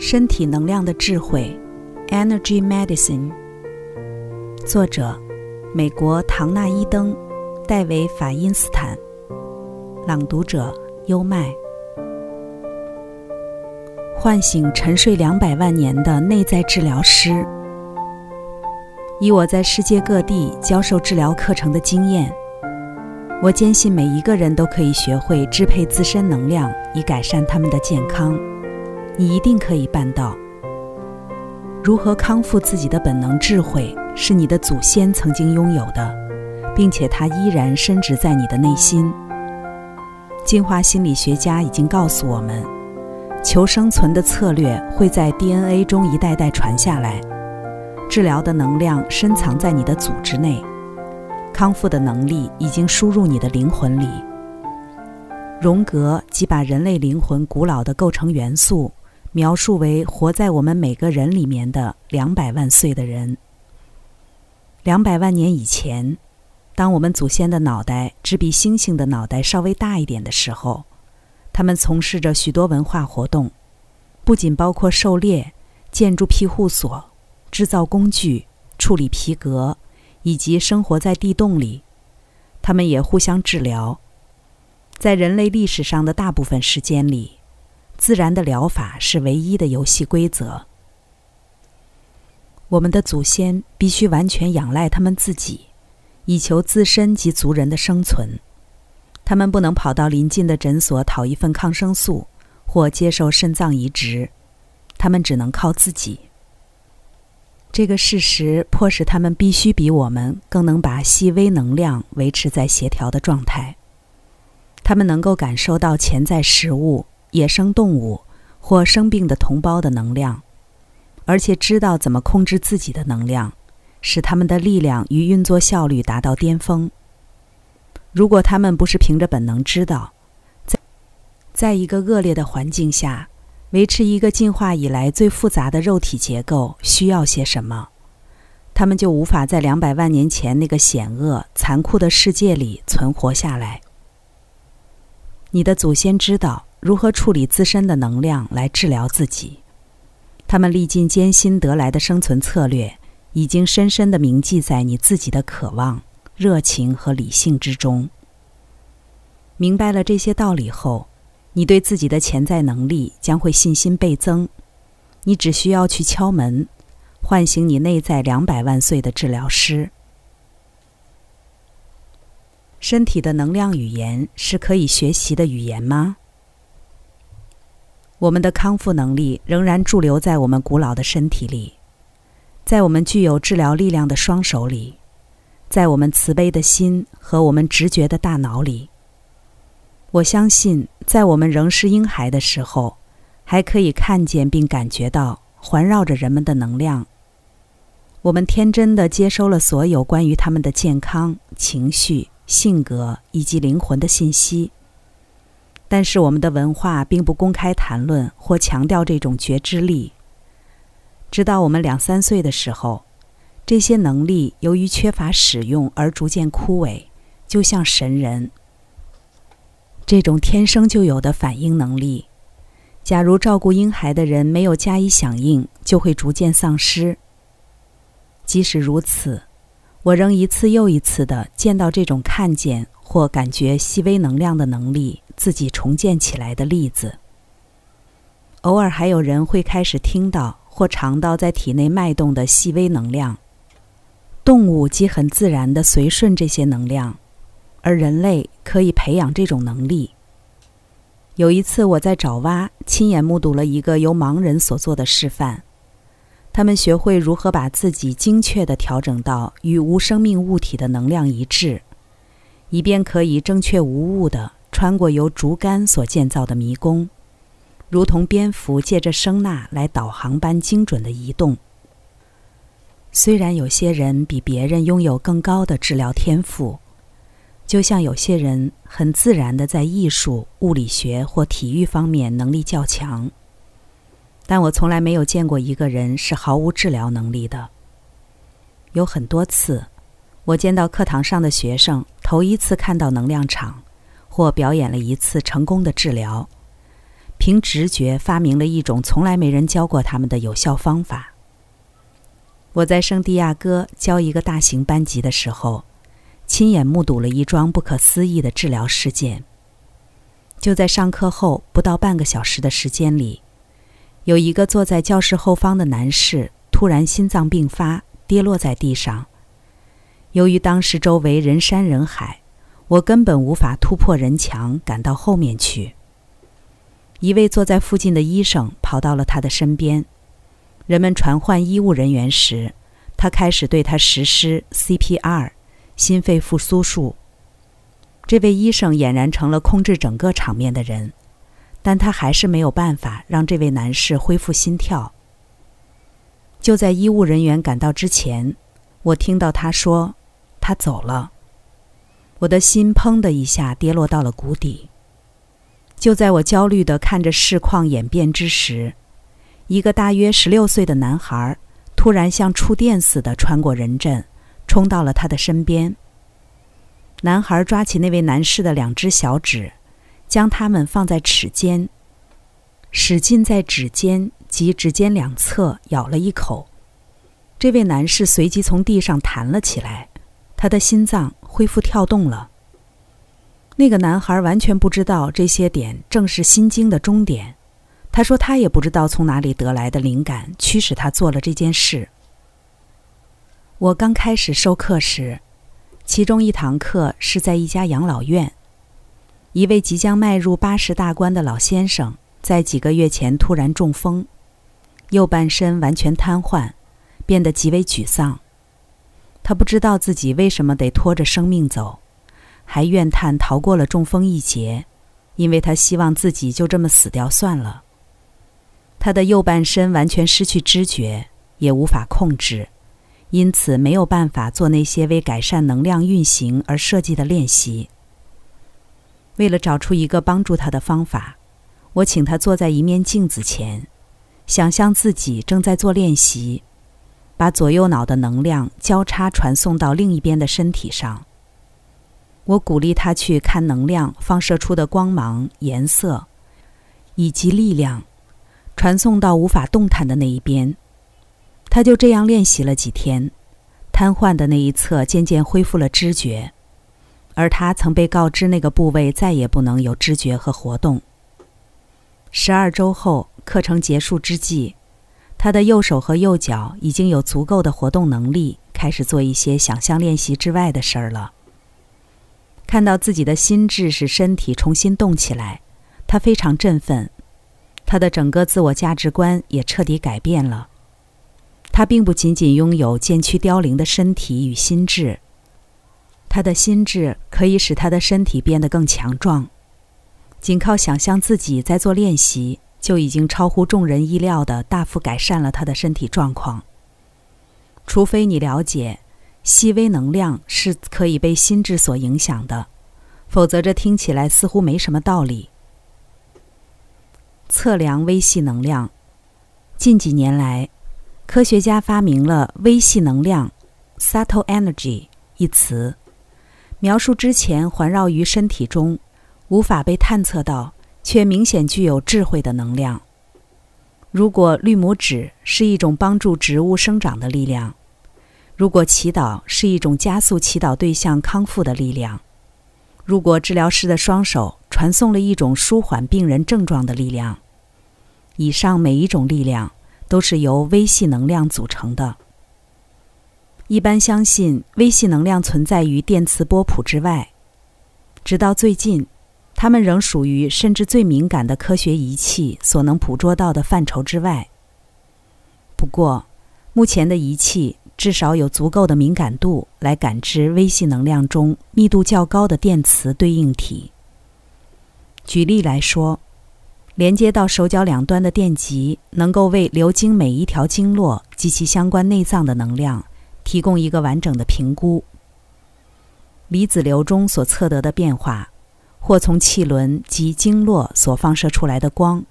身体能量的智慧，Energy Medicine。作者：美国唐纳伊登、戴维法因斯坦。朗读者：优麦。唤醒沉睡两百万年的内在治疗师。以我在世界各地教授治疗课程的经验，我坚信每一个人都可以学会支配自身能量，以改善他们的健康。你一定可以办到。如何康复自己的本能智慧，是你的祖先曾经拥有的，并且它依然深植在你的内心。进化心理学家已经告诉我们，求生存的策略会在 DNA 中一代代传下来。治疗的能量深藏在你的组织内，康复的能力已经输入你的灵魂里。荣格即把人类灵魂古老的构成元素描述为活在我们每个人里面的两百万岁的人。两百万年以前，当我们祖先的脑袋只比猩猩的脑袋稍微大一点的时候，他们从事着许多文化活动，不仅包括狩猎、建筑庇护所。制造工具、处理皮革，以及生活在地洞里，他们也互相治疗。在人类历史上的大部分时间里，自然的疗法是唯一的游戏规则。我们的祖先必须完全仰赖他们自己，以求自身及族人的生存。他们不能跑到邻近的诊所讨一份抗生素，或接受肾脏移植，他们只能靠自己。这个事实迫使他们必须比我们更能把细微能量维持在协调的状态。他们能够感受到潜在食物、野生动物或生病的同胞的能量，而且知道怎么控制自己的能量，使他们的力量与运作效率达到巅峰。如果他们不是凭着本能知道，在在一个恶劣的环境下。维持一个进化以来最复杂的肉体结构需要些什么？他们就无法在两百万年前那个险恶、残酷的世界里存活下来。你的祖先知道如何处理自身的能量来治疗自己，他们历尽艰辛得来的生存策略，已经深深的铭记在你自己的渴望、热情和理性之中。明白了这些道理后。你对自己的潜在能力将会信心倍增，你只需要去敲门，唤醒你内在两百万岁的治疗师。身体的能量语言是可以学习的语言吗？我们的康复能力仍然驻留在我们古老的身体里，在我们具有治疗力量的双手里，在我们慈悲的心和我们直觉的大脑里。我相信，在我们仍是婴孩的时候，还可以看见并感觉到环绕着人们的能量。我们天真的接收了所有关于他们的健康、情绪、性格以及灵魂的信息。但是，我们的文化并不公开谈论或强调这种觉知力。直到我们两三岁的时候，这些能力由于缺乏使用而逐渐枯萎，就像神人。这种天生就有的反应能力，假如照顾婴孩的人没有加以响应，就会逐渐丧失。即使如此，我仍一次又一次的见到这种看见或感觉细微能量的能力自己重建起来的例子。偶尔还有人会开始听到或尝到在体内脉动的细微能量，动物即很自然的随顺这些能量。而人类可以培养这种能力。有一次，我在爪哇亲眼目睹了一个由盲人所做的示范。他们学会如何把自己精确地调整到与无生命物体的能量一致，以便可以正确无误地穿过由竹竿所建造的迷宫，如同蝙蝠借着声呐来导航般精准地移动。虽然有些人比别人拥有更高的治疗天赋。就像有些人很自然的在艺术、物理学或体育方面能力较强，但我从来没有见过一个人是毫无治疗能力的。有很多次，我见到课堂上的学生头一次看到能量场，或表演了一次成功的治疗，凭直觉发明了一种从来没人教过他们的有效方法。我在圣地亚哥教一个大型班级的时候，亲眼目睹了一桩不可思议的治疗事件。就在上课后不到半个小时的时间里，有一个坐在教室后方的男士突然心脏病发，跌落在地上。由于当时周围人山人海，我根本无法突破人墙赶到后面去。一位坐在附近的医生跑到了他的身边。人们传唤医务人员时，他开始对他实施 CPR（ 心肺复苏术）。这位医生俨然成了控制整个场面的人，但他还是没有办法让这位男士恢复心跳。就在医务人员赶到之前，我听到他说：“他走了。”我的心砰的一下跌落到了谷底。就在我焦虑地看着事况演变之时。一个大约十六岁的男孩突然像触电似的穿过人阵，冲到了他的身边。男孩抓起那位男士的两只小指，将它们放在齿间，使劲在指尖及指尖两侧咬了一口。这位男士随即从地上弹了起来，他的心脏恢复跳动了。那个男孩完全不知道这些点正是心经的终点。他说：“他也不知道从哪里得来的灵感，驱使他做了这件事。”我刚开始授课时，其中一堂课是在一家养老院。一位即将迈入八十大关的老先生，在几个月前突然中风，右半身完全瘫痪，变得极为沮丧。他不知道自己为什么得拖着生命走，还怨叹逃过了中风一劫，因为他希望自己就这么死掉算了。他的右半身完全失去知觉，也无法控制，因此没有办法做那些为改善能量运行而设计的练习。为了找出一个帮助他的方法，我请他坐在一面镜子前，想象自己正在做练习，把左右脑的能量交叉传送到另一边的身体上。我鼓励他去看能量放射出的光芒、颜色，以及力量。传送到无法动弹的那一边，他就这样练习了几天，瘫痪的那一侧渐渐恢复了知觉，而他曾被告知那个部位再也不能有知觉和活动。十二周后，课程结束之际，他的右手和右脚已经有足够的活动能力，开始做一些想象练习之外的事儿了。看到自己的心智使身体重新动起来，他非常振奋。他的整个自我价值观也彻底改变了。他并不仅仅拥有渐趋凋零的身体与心智，他的心智可以使他的身体变得更强壮。仅靠想象自己在做练习，就已经超乎众人意料的大幅改善了他的身体状况。除非你了解，细微能量是可以被心智所影响的，否则这听起来似乎没什么道理。测量微细能量。近几年来，科学家发明了“微细能量 ”（subtle energy） 一词，描述之前环绕于身体中、无法被探测到却明显具有智慧的能量。如果绿拇指是一种帮助植物生长的力量，如果祈祷是一种加速祈祷对象康复的力量，如果治疗师的双手，传送了一种舒缓病人症状的力量。以上每一种力量都是由微细能量组成的。一般相信微细能量存在于电磁波谱之外，直到最近，它们仍属于甚至最敏感的科学仪器所能捕捉到的范畴之外。不过，目前的仪器至少有足够的敏感度来感知微细能量中密度较高的电磁对应体。举例来说，连接到手脚两端的电极能够为流经每一条经络及其相关内脏的能量提供一个完整的评估。离子流中所测得的变化，或从气轮及经络所放射出来的光，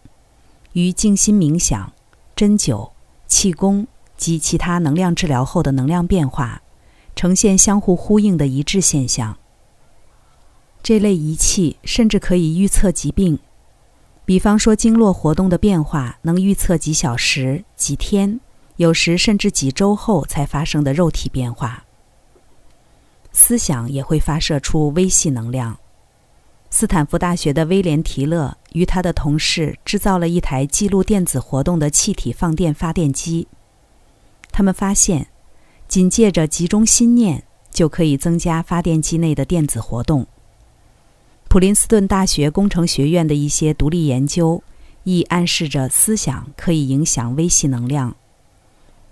与静心冥想、针灸、气功及其他能量治疗后的能量变化，呈现相互呼应的一致现象。这类仪器甚至可以预测疾病，比方说，经络活动的变化能预测几小时、几天，有时甚至几周后才发生的肉体变化。思想也会发射出微细能量。斯坦福大学的威廉·提勒与他的同事制造了一台记录电子活动的气体放电发电机。他们发现，仅借着集中心念，就可以增加发电机内的电子活动。普林斯顿大学工程学院的一些独立研究，亦暗示着思想可以影响微细能量。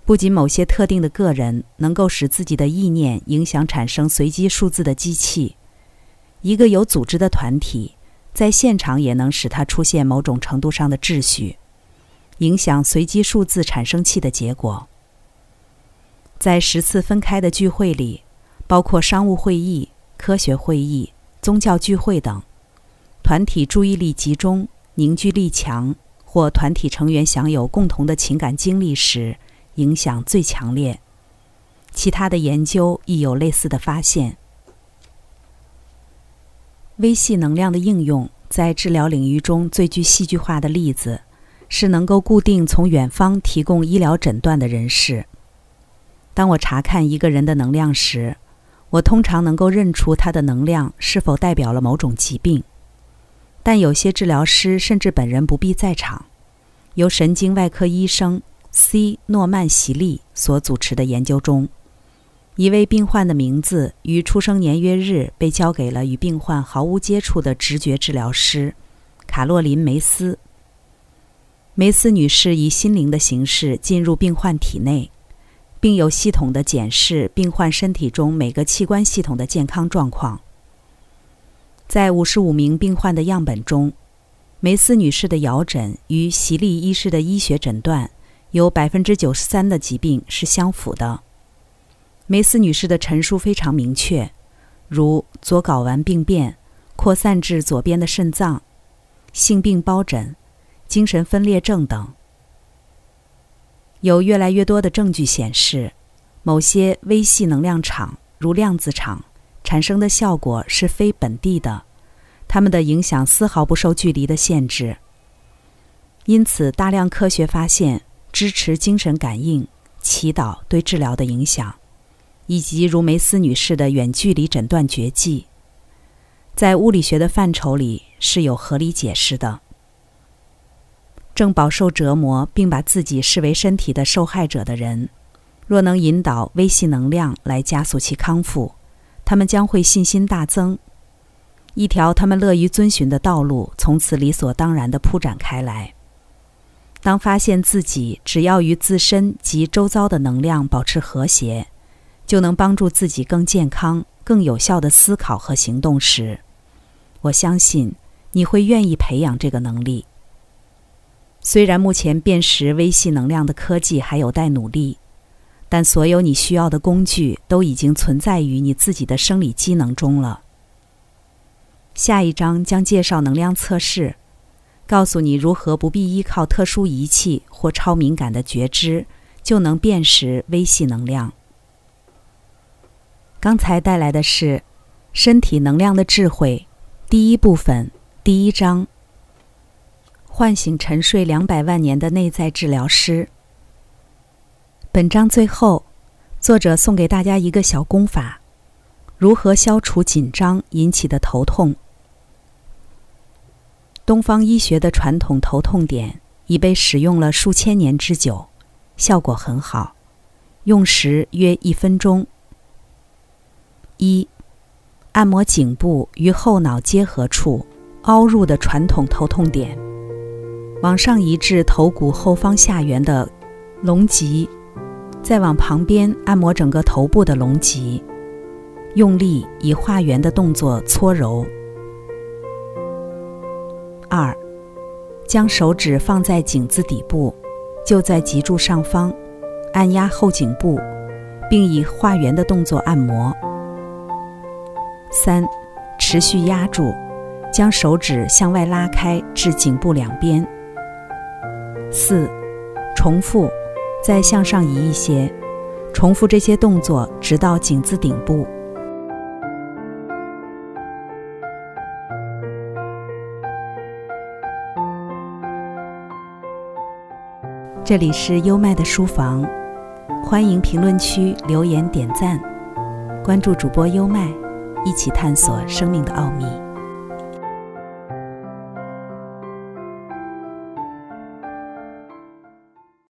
不仅某些特定的个人能够使自己的意念影响产生随机数字的机器，一个有组织的团体在现场也能使它出现某种程度上的秩序，影响随机数字产生器的结果。在十次分开的聚会里，包括商务会议、科学会议。宗教聚会等，团体注意力集中、凝聚力强，或团体成员享有共同的情感经历时，影响最强烈。其他的研究亦有类似的发现。微细能量的应用在治疗领域中最具戏剧化的例子，是能够固定从远方提供医疗诊断的人士。当我查看一个人的能量时，我通常能够认出他的能量是否代表了某种疾病，但有些治疗师甚至本人不必在场。由神经外科医生 C. 诺曼·席利所主持的研究中，一位病患的名字与出生年月日被交给了与病患毫无接触的直觉治疗师卡洛琳·梅斯。梅斯女士以心灵的形式进入病患体内。并有系统的检视病患身体中每个器官系统的健康状况。在五十五名病患的样本中，梅斯女士的摇诊与席利医师的医学诊断有百分之九十三的疾病是相符的。梅斯女士的陈述非常明确，如左睾丸病变、扩散至左边的肾脏、性病包疹、精神分裂症等。有越来越多的证据显示，某些微细能量场，如量子场，产生的效果是非本地的，它们的影响丝毫不受距离的限制。因此，大量科学发现支持精神感应、祈祷对治疗的影响，以及如梅斯女士的远距离诊断绝技，在物理学的范畴里是有合理解释的。正饱受折磨并把自己视为身体的受害者的人，若能引导微细能量来加速其康复，他们将会信心大增，一条他们乐于遵循的道路从此理所当然地铺展开来。当发现自己只要与自身及周遭的能量保持和谐，就能帮助自己更健康、更有效地思考和行动时，我相信你会愿意培养这个能力。虽然目前辨识微细能量的科技还有待努力，但所有你需要的工具都已经存在于你自己的生理机能中了。下一章将介绍能量测试，告诉你如何不必依靠特殊仪器或超敏感的觉知就能辨识微细能量。刚才带来的是《身体能量的智慧》第一部分第一章。唤醒沉睡两百万年的内在治疗师。本章最后，作者送给大家一个小功法：如何消除紧张引起的头痛。东方医学的传统头痛点已被使用了数千年之久，效果很好，用时约一分钟。一、按摩颈部与后脑结合处凹入的传统头痛点。往上移至头骨后方下缘的隆脊，再往旁边按摩整个头部的隆脊，用力以画圆的动作搓揉。二，将手指放在颈子底部，就在脊柱上方，按压后颈部，并以画圆的动作按摩。三，持续压住，将手指向外拉开至颈部两边。四，重复，再向上移一些，重复这些动作直到颈子顶部。这里是优麦的书房，欢迎评论区留言点赞，关注主播优麦，一起探索生命的奥秘。